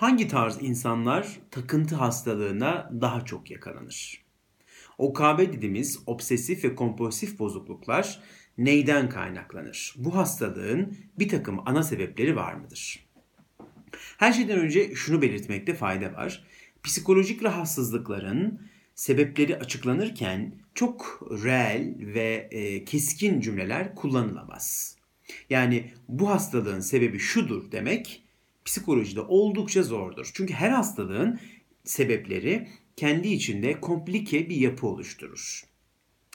Hangi tarz insanlar takıntı hastalığına daha çok yakalanır? OKB dediğimiz obsesif ve kompulsif bozukluklar neyden kaynaklanır? Bu hastalığın bir takım ana sebepleri var mıdır? Her şeyden önce şunu belirtmekte fayda var. Psikolojik rahatsızlıkların sebepleri açıklanırken çok reel ve e, keskin cümleler kullanılamaz. Yani bu hastalığın sebebi şudur demek psikolojide oldukça zordur. Çünkü her hastalığın sebepleri kendi içinde komplike bir yapı oluşturur.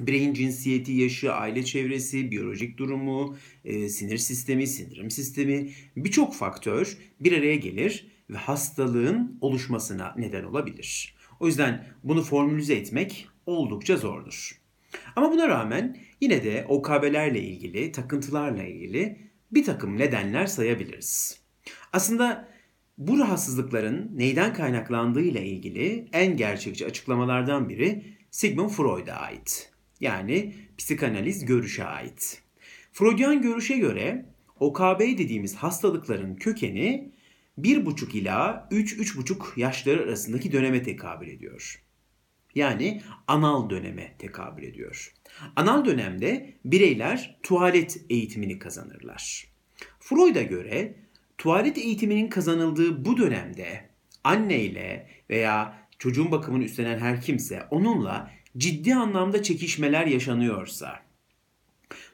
Bireyin cinsiyeti, yaşı, aile çevresi, biyolojik durumu, e, sinir sistemi, sindirim sistemi birçok faktör bir araya gelir ve hastalığın oluşmasına neden olabilir. O yüzden bunu formülize etmek oldukça zordur. Ama buna rağmen yine de OKB'lerle ilgili, takıntılarla ilgili bir takım nedenler sayabiliriz. Aslında bu rahatsızlıkların neyden kaynaklandığı ile ilgili en gerçekçi açıklamalardan biri Sigmund Freud'a ait. Yani psikanaliz görüşe ait. Freudian görüşe göre OKB dediğimiz hastalıkların kökeni 1,5 ila 3-3,5 yaşları arasındaki döneme tekabül ediyor. Yani anal döneme tekabül ediyor. Anal dönemde bireyler tuvalet eğitimini kazanırlar. Freud'a göre tuvalet eğitiminin kazanıldığı bu dönemde anneyle veya çocuğun bakımını üstlenen her kimse onunla ciddi anlamda çekişmeler yaşanıyorsa,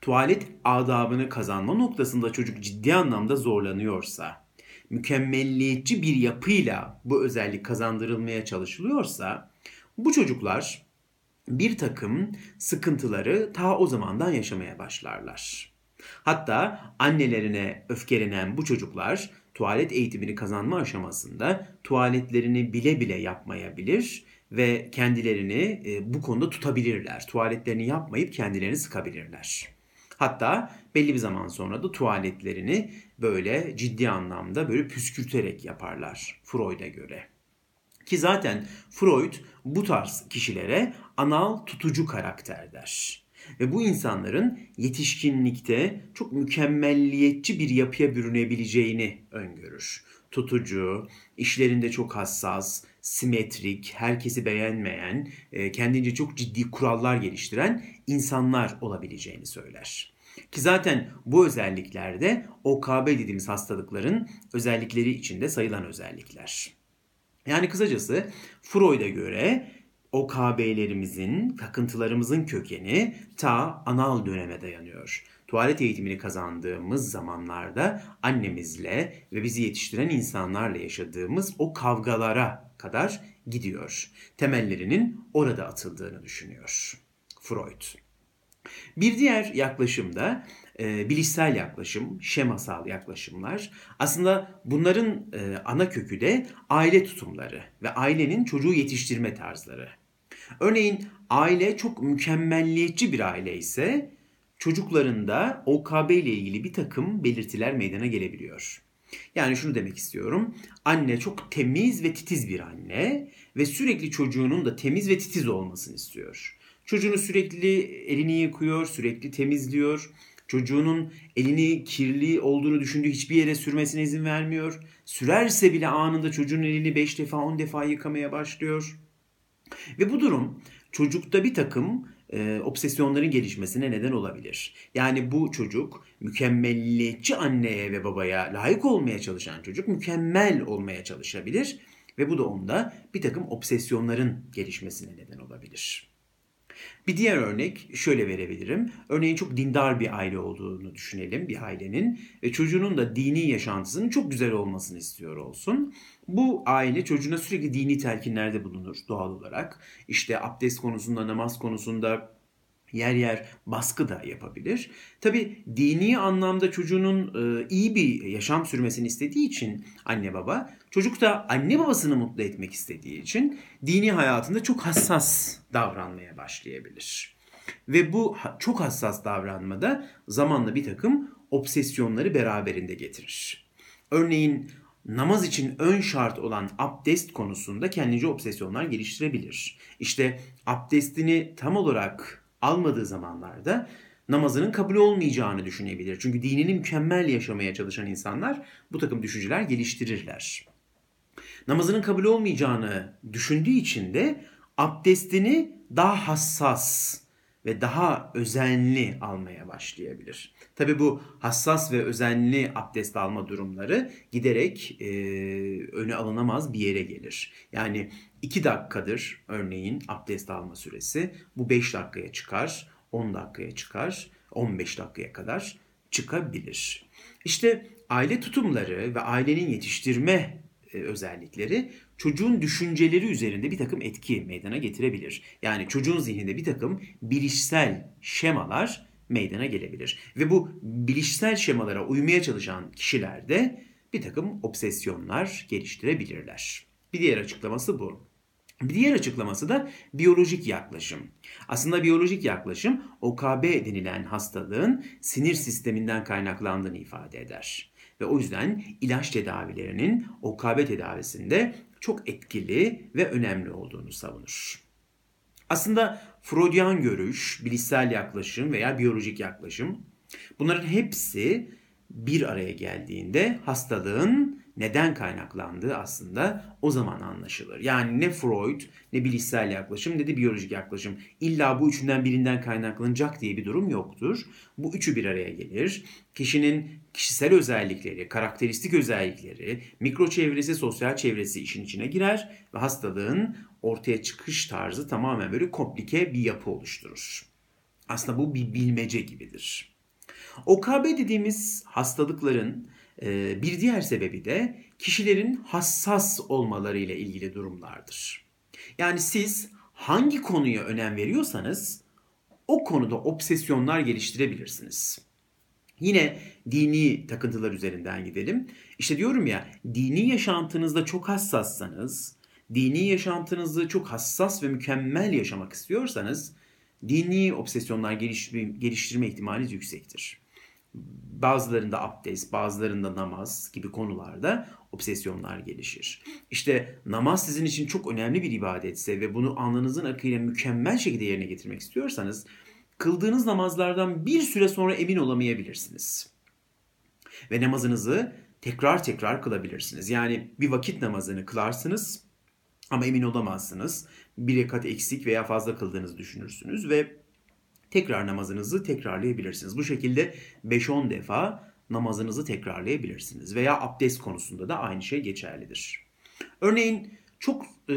tuvalet adabını kazanma noktasında çocuk ciddi anlamda zorlanıyorsa, mükemmelliyetçi bir yapıyla bu özellik kazandırılmaya çalışılıyorsa, bu çocuklar bir takım sıkıntıları ta o zamandan yaşamaya başlarlar. Hatta annelerine öfkelenen bu çocuklar tuvalet eğitimini kazanma aşamasında tuvaletlerini bile bile yapmayabilir ve kendilerini e, bu konuda tutabilirler. Tuvaletlerini yapmayıp kendilerini sıkabilirler. Hatta belli bir zaman sonra da tuvaletlerini böyle ciddi anlamda böyle püskürterek yaparlar Freud'a göre. Ki zaten Freud bu tarz kişilere anal tutucu karakter der. Ve bu insanların yetişkinlikte çok mükemmelliyetçi bir yapıya bürünebileceğini öngörür. Tutucu, işlerinde çok hassas, simetrik, herkesi beğenmeyen, e, kendince çok ciddi kurallar geliştiren insanlar olabileceğini söyler. Ki zaten bu özellikler de OKB dediğimiz hastalıkların özellikleri içinde sayılan özellikler. Yani kısacası Freud'a göre OKB'lerimizin, takıntılarımızın kökeni ta anal döneme dayanıyor. Tuvalet eğitimini kazandığımız zamanlarda annemizle ve bizi yetiştiren insanlarla yaşadığımız o kavgalara kadar gidiyor. Temellerinin orada atıldığını düşünüyor Freud. Bir diğer yaklaşım da e, bilişsel yaklaşım, şemasal yaklaşımlar. Aslında bunların e, ana kökü de aile tutumları ve ailenin çocuğu yetiştirme tarzları. Örneğin aile çok mükemmelliyetçi bir aile ise çocuklarında OKB ile ilgili bir takım belirtiler meydana gelebiliyor. Yani şunu demek istiyorum. Anne çok temiz ve titiz bir anne ve sürekli çocuğunun da temiz ve titiz olmasını istiyor. Çocuğunu sürekli elini yıkıyor, sürekli temizliyor. Çocuğunun elini kirli olduğunu düşündüğü hiçbir yere sürmesine izin vermiyor. Sürerse bile anında çocuğun elini 5 defa 10 defa yıkamaya başlıyor. Ve bu durum çocukta bir takım e, obsesyonların gelişmesine neden olabilir. Yani bu çocuk mükemmelliyetçi anneye ve babaya layık olmaya çalışan çocuk mükemmel olmaya çalışabilir ve bu da onda bir takım obsesyonların gelişmesine neden olabilir. Bir diğer örnek şöyle verebilirim. Örneğin çok dindar bir aile olduğunu düşünelim bir ailenin ve çocuğunun da dini yaşantısının çok güzel olmasını istiyor olsun. Bu aile çocuğuna sürekli dini telkinlerde bulunur doğal olarak. İşte abdest konusunda, namaz konusunda yer yer baskı da yapabilir. Tabi dini anlamda çocuğunun e, iyi bir yaşam sürmesini istediği için anne baba, çocuk da anne babasını mutlu etmek istediği için dini hayatında çok hassas davranmaya başlayabilir. Ve bu çok hassas davranmada zamanla bir takım obsesyonları beraberinde getirir. Örneğin namaz için ön şart olan abdest konusunda kendince obsesyonlar geliştirebilir. İşte abdestini tam olarak almadığı zamanlarda namazının kabul olmayacağını düşünebilir. Çünkü dinini mükemmel yaşamaya çalışan insanlar bu takım düşünceler geliştirirler. Namazının kabul olmayacağını düşündüğü için de abdestini daha hassas ve daha özenli almaya başlayabilir. Tabi bu hassas ve özenli abdest alma durumları giderek e, öne alınamaz bir yere gelir. Yani 2 dakikadır örneğin abdest alma süresi bu 5 dakikaya çıkar, 10 dakikaya çıkar, 15 dakikaya kadar çıkabilir. İşte aile tutumları ve ailenin yetiştirme özellikleri çocuğun düşünceleri üzerinde bir takım etki meydana getirebilir. Yani çocuğun zihninde bir takım bilişsel şemalar meydana gelebilir. Ve bu bilişsel şemalara uymaya çalışan kişilerde bir takım obsesyonlar geliştirebilirler. Bir diğer açıklaması bu. Bir diğer açıklaması da biyolojik yaklaşım. Aslında biyolojik yaklaşım OKB denilen hastalığın sinir sisteminden kaynaklandığını ifade eder. Ve o yüzden ilaç tedavilerinin OKB tedavisinde çok etkili ve önemli olduğunu savunur. Aslında Freudian görüş, bilişsel yaklaşım veya biyolojik yaklaşım bunların hepsi bir araya geldiğinde hastalığın neden kaynaklandığı aslında o zaman anlaşılır. Yani ne Freud, ne bilişsel yaklaşım ne de biyolojik yaklaşım. İlla bu üçünden birinden kaynaklanacak diye bir durum yoktur. Bu üçü bir araya gelir. Kişinin kişisel özellikleri, karakteristik özellikleri, mikro çevresi, sosyal çevresi işin içine girer ve hastalığın ortaya çıkış tarzı tamamen böyle komplike bir yapı oluşturur. Aslında bu bir bilmece gibidir. OKB dediğimiz hastalıkların bir diğer sebebi de kişilerin hassas olmaları ile ilgili durumlardır. Yani siz hangi konuya önem veriyorsanız o konuda obsesyonlar geliştirebilirsiniz. Yine dini takıntılar üzerinden gidelim. İşte diyorum ya dini yaşantınızda çok hassassanız, dini yaşantınızı çok hassas ve mükemmel yaşamak istiyorsanız dini obsesyonlar geliştirme ihtimaliniz yüksektir. Bazılarında abdest, bazılarında namaz gibi konularda obsesyonlar gelişir. İşte namaz sizin için çok önemli bir ibadetse ve bunu alnınızın akıyla mükemmel şekilde yerine getirmek istiyorsanız kıldığınız namazlardan bir süre sonra emin olamayabilirsiniz. Ve namazınızı tekrar tekrar kılabilirsiniz. Yani bir vakit namazını kılarsınız ama emin olamazsınız. Bir rekat eksik veya fazla kıldığınızı düşünürsünüz ve tekrar namazınızı tekrarlayabilirsiniz. Bu şekilde 5-10 defa namazınızı tekrarlayabilirsiniz. Veya abdest konusunda da aynı şey geçerlidir. Örneğin çok e,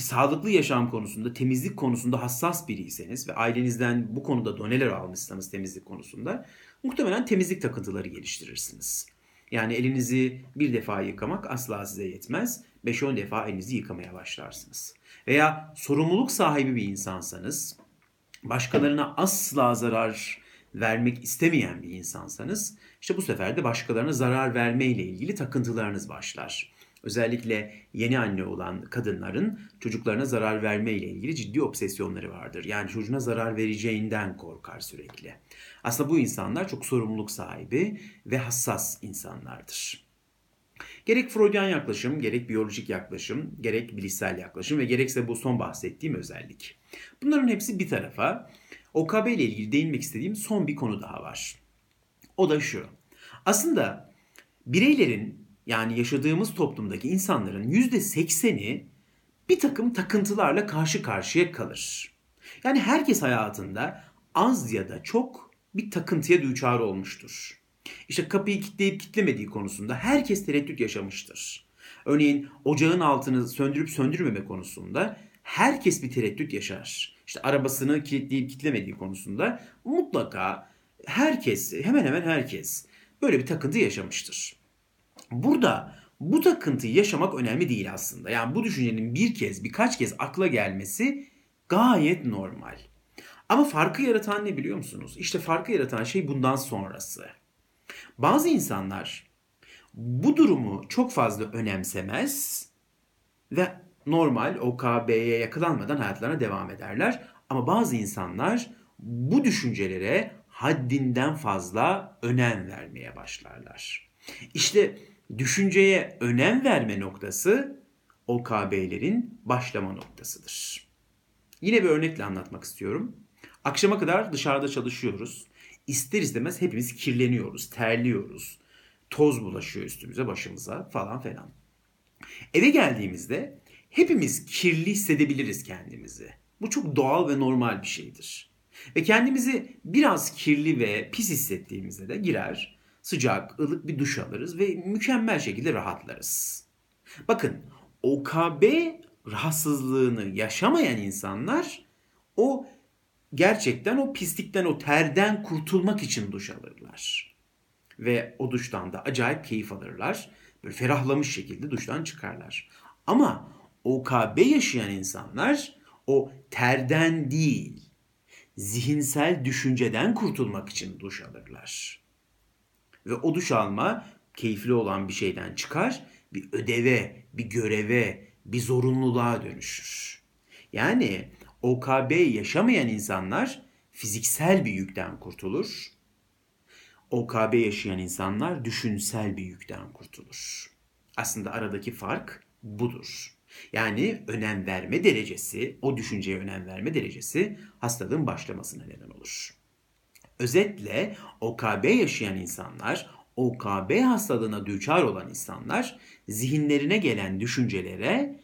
sağlıklı yaşam konusunda, temizlik konusunda hassas biriyseniz ve ailenizden bu konuda doneler almışsanız temizlik konusunda muhtemelen temizlik takıntıları geliştirirsiniz. Yani elinizi bir defa yıkamak asla size yetmez. 5-10 defa elinizi yıkamaya başlarsınız. Veya sorumluluk sahibi bir insansanız, başkalarına asla zarar vermek istemeyen bir insansanız, işte bu sefer de başkalarına zarar verme ile ilgili takıntılarınız başlar. Özellikle yeni anne olan kadınların çocuklarına zarar verme ile ilgili ciddi obsesyonları vardır. Yani çocuğuna zarar vereceğinden korkar sürekli. Aslında bu insanlar çok sorumluluk sahibi ve hassas insanlardır. Gerek Freudian yaklaşım, gerek biyolojik yaklaşım, gerek bilişsel yaklaşım ve gerekse bu son bahsettiğim özellik. Bunların hepsi bir tarafa. OKB ile ilgili değinmek istediğim son bir konu daha var. O da şu. Aslında bireylerin yani yaşadığımız toplumdaki insanların yüzde sekseni bir takım takıntılarla karşı karşıya kalır. Yani herkes hayatında az ya da çok bir takıntıya düçar olmuştur. İşte kapıyı kilitleyip kitlemediği konusunda herkes tereddüt yaşamıştır. Örneğin ocağın altını söndürüp söndürmeme konusunda herkes bir tereddüt yaşar. İşte arabasını kilitleyip kitlemediği konusunda mutlaka herkes, hemen hemen herkes böyle bir takıntı yaşamıştır. Burada bu takıntıyı yaşamak önemli değil aslında. Yani bu düşüncenin bir kez, birkaç kez akla gelmesi gayet normal. Ama farkı yaratan ne biliyor musunuz? İşte farkı yaratan şey bundan sonrası. Bazı insanlar bu durumu çok fazla önemsemez ve normal OKB'ye yakalanmadan hayatlarına devam ederler. Ama bazı insanlar bu düşüncelere haddinden fazla önem vermeye başlarlar. İşte düşünceye önem verme noktası OKB'lerin başlama noktasıdır. Yine bir örnekle anlatmak istiyorum. Akşama kadar dışarıda çalışıyoruz. İster istemez hepimiz kirleniyoruz, terliyoruz. Toz bulaşıyor üstümüze, başımıza falan filan. Eve geldiğimizde hepimiz kirli hissedebiliriz kendimizi. Bu çok doğal ve normal bir şeydir. Ve kendimizi biraz kirli ve pis hissettiğimizde de girer, sıcak, ılık bir duş alırız ve mükemmel şekilde rahatlarız. Bakın OKB rahatsızlığını yaşamayan insanlar o gerçekten o pislikten, o terden kurtulmak için duş alırlar. Ve o duştan da acayip keyif alırlar. Böyle ferahlamış şekilde duştan çıkarlar. Ama OKB yaşayan insanlar o terden değil, zihinsel düşünceden kurtulmak için duş alırlar. Ve o duş alma keyifli olan bir şeyden çıkar, bir ödeve, bir göreve, bir zorunluluğa dönüşür. Yani OKB yaşamayan insanlar fiziksel bir yükten kurtulur. OKB yaşayan insanlar düşünsel bir yükten kurtulur. Aslında aradaki fark budur. Yani önem verme derecesi, o düşünceye önem verme derecesi hastalığın başlamasına neden olur. Özetle OKB yaşayan insanlar, OKB hastalığına düçar olan insanlar zihinlerine gelen düşüncelere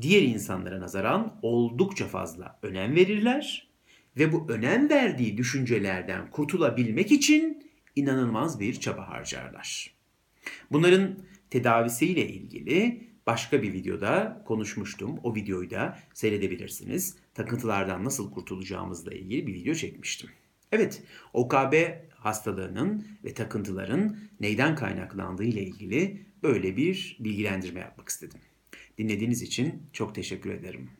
diğer insanlara nazaran oldukça fazla önem verirler ve bu önem verdiği düşüncelerden kurtulabilmek için inanılmaz bir çaba harcarlar. Bunların tedavisiyle ilgili başka bir videoda konuşmuştum. O videoyu da seyredebilirsiniz. Takıntılardan nasıl kurtulacağımızla ilgili bir video çekmiştim. Evet, OKB hastalığının ve takıntıların neyden kaynaklandığı ile ilgili böyle bir bilgilendirme yapmak istedim. Dinlediğiniz için çok teşekkür ederim.